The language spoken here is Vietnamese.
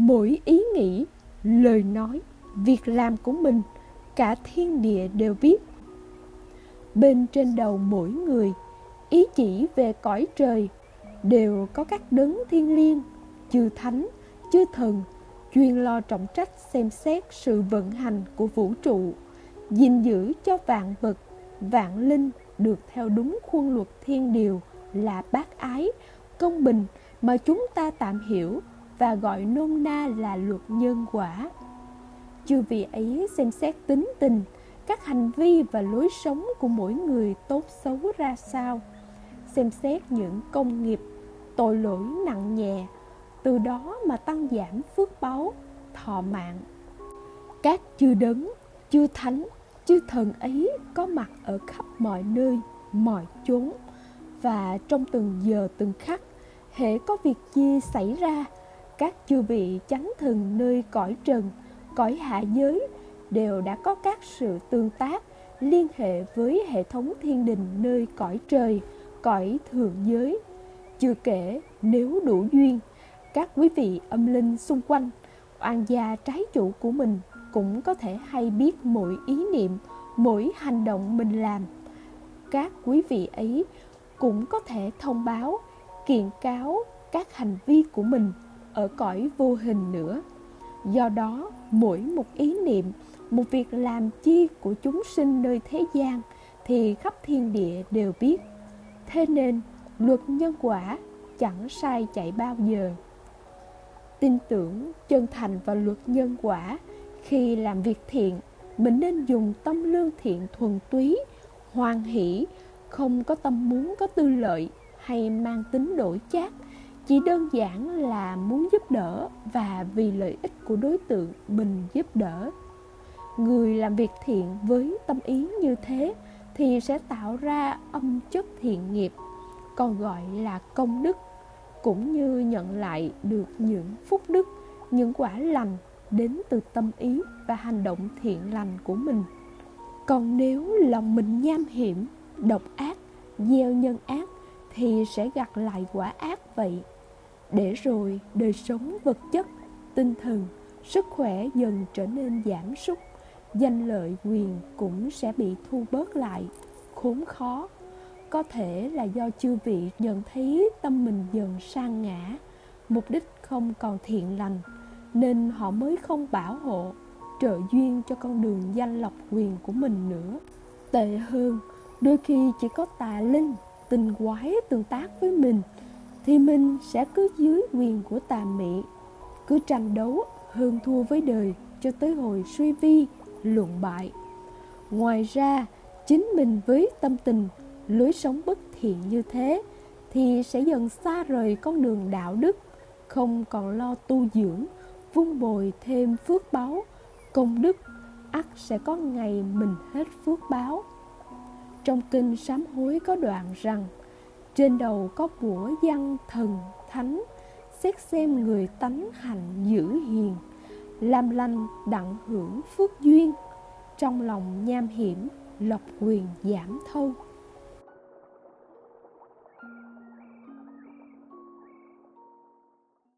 mỗi ý nghĩ, lời nói, việc làm của mình, cả thiên địa đều biết bên trên đầu mỗi người, ý chỉ về cõi trời đều có các đấng thiên liêng, chư thánh, chư thần, chuyên lo trọng trách xem xét sự vận hành của vũ trụ, gìn giữ cho vạn vật, vạn linh được theo đúng khuôn luật thiên điều là bác ái, công bình mà chúng ta tạm hiểu và gọi nôm na là luật nhân quả. Chư vị ấy xem xét tính tình, các hành vi và lối sống của mỗi người tốt xấu ra sao, xem xét những công nghiệp, tội lỗi nặng nhẹ, từ đó mà tăng giảm phước báu thọ mạng. Các chư đấng, chư thánh, chư thần ấy có mặt ở khắp mọi nơi, mọi chốn, và trong từng giờ từng khắc, hễ có việc chi xảy ra các chư vị chánh thần nơi cõi trần, cõi hạ giới đều đã có các sự tương tác liên hệ với hệ thống thiên đình nơi cõi trời, cõi thượng giới. Chưa kể, nếu đủ duyên, các quý vị âm linh xung quanh, oan gia trái chủ của mình cũng có thể hay biết mỗi ý niệm, mỗi hành động mình làm. Các quý vị ấy cũng có thể thông báo, kiện cáo các hành vi của mình ở cõi vô hình nữa. Do đó, mỗi một ý niệm, một việc làm chi của chúng sinh nơi thế gian thì khắp thiên địa đều biết. Thế nên, luật nhân quả chẳng sai chạy bao giờ. Tin tưởng, chân thành vào luật nhân quả, khi làm việc thiện, mình nên dùng tâm lương thiện thuần túy, hoan hỷ, không có tâm muốn có tư lợi hay mang tính đổi chác chỉ đơn giản là muốn giúp đỡ và vì lợi ích của đối tượng mình giúp đỡ. Người làm việc thiện với tâm ý như thế thì sẽ tạo ra âm chất thiện nghiệp, còn gọi là công đức, cũng như nhận lại được những phúc đức, những quả lành đến từ tâm ý và hành động thiện lành của mình. Còn nếu lòng mình nham hiểm, độc ác, gieo nhân ác thì sẽ gặt lại quả ác vậy để rồi đời sống vật chất, tinh thần, sức khỏe dần trở nên giảm sút, danh lợi quyền cũng sẽ bị thu bớt lại. Khốn khó, có thể là do chư vị nhận thấy tâm mình dần sang ngã. Mục đích không còn thiện lành, nên họ mới không bảo hộ, trợ duyên cho con đường danh lộc quyền của mình nữa. Tệ hơn, đôi khi chỉ có tà linh tình quái tương tác với mình thì mình sẽ cứ dưới quyền của tà mị, cứ tranh đấu, hơn thua với đời cho tới hồi suy vi, luận bại. Ngoài ra, chính mình với tâm tình, lối sống bất thiện như thế thì sẽ dần xa rời con đường đạo đức, không còn lo tu dưỡng, vun bồi thêm phước báo. Công đức ắt sẽ có ngày mình hết phước báo. Trong kinh sám hối có đoạn rằng trên đầu có bủa văn thần thánh, xét xem người tánh hành giữ hiền, làm lành đặng hưởng phước duyên, trong lòng nham hiểm, lộc quyền giảm thâu.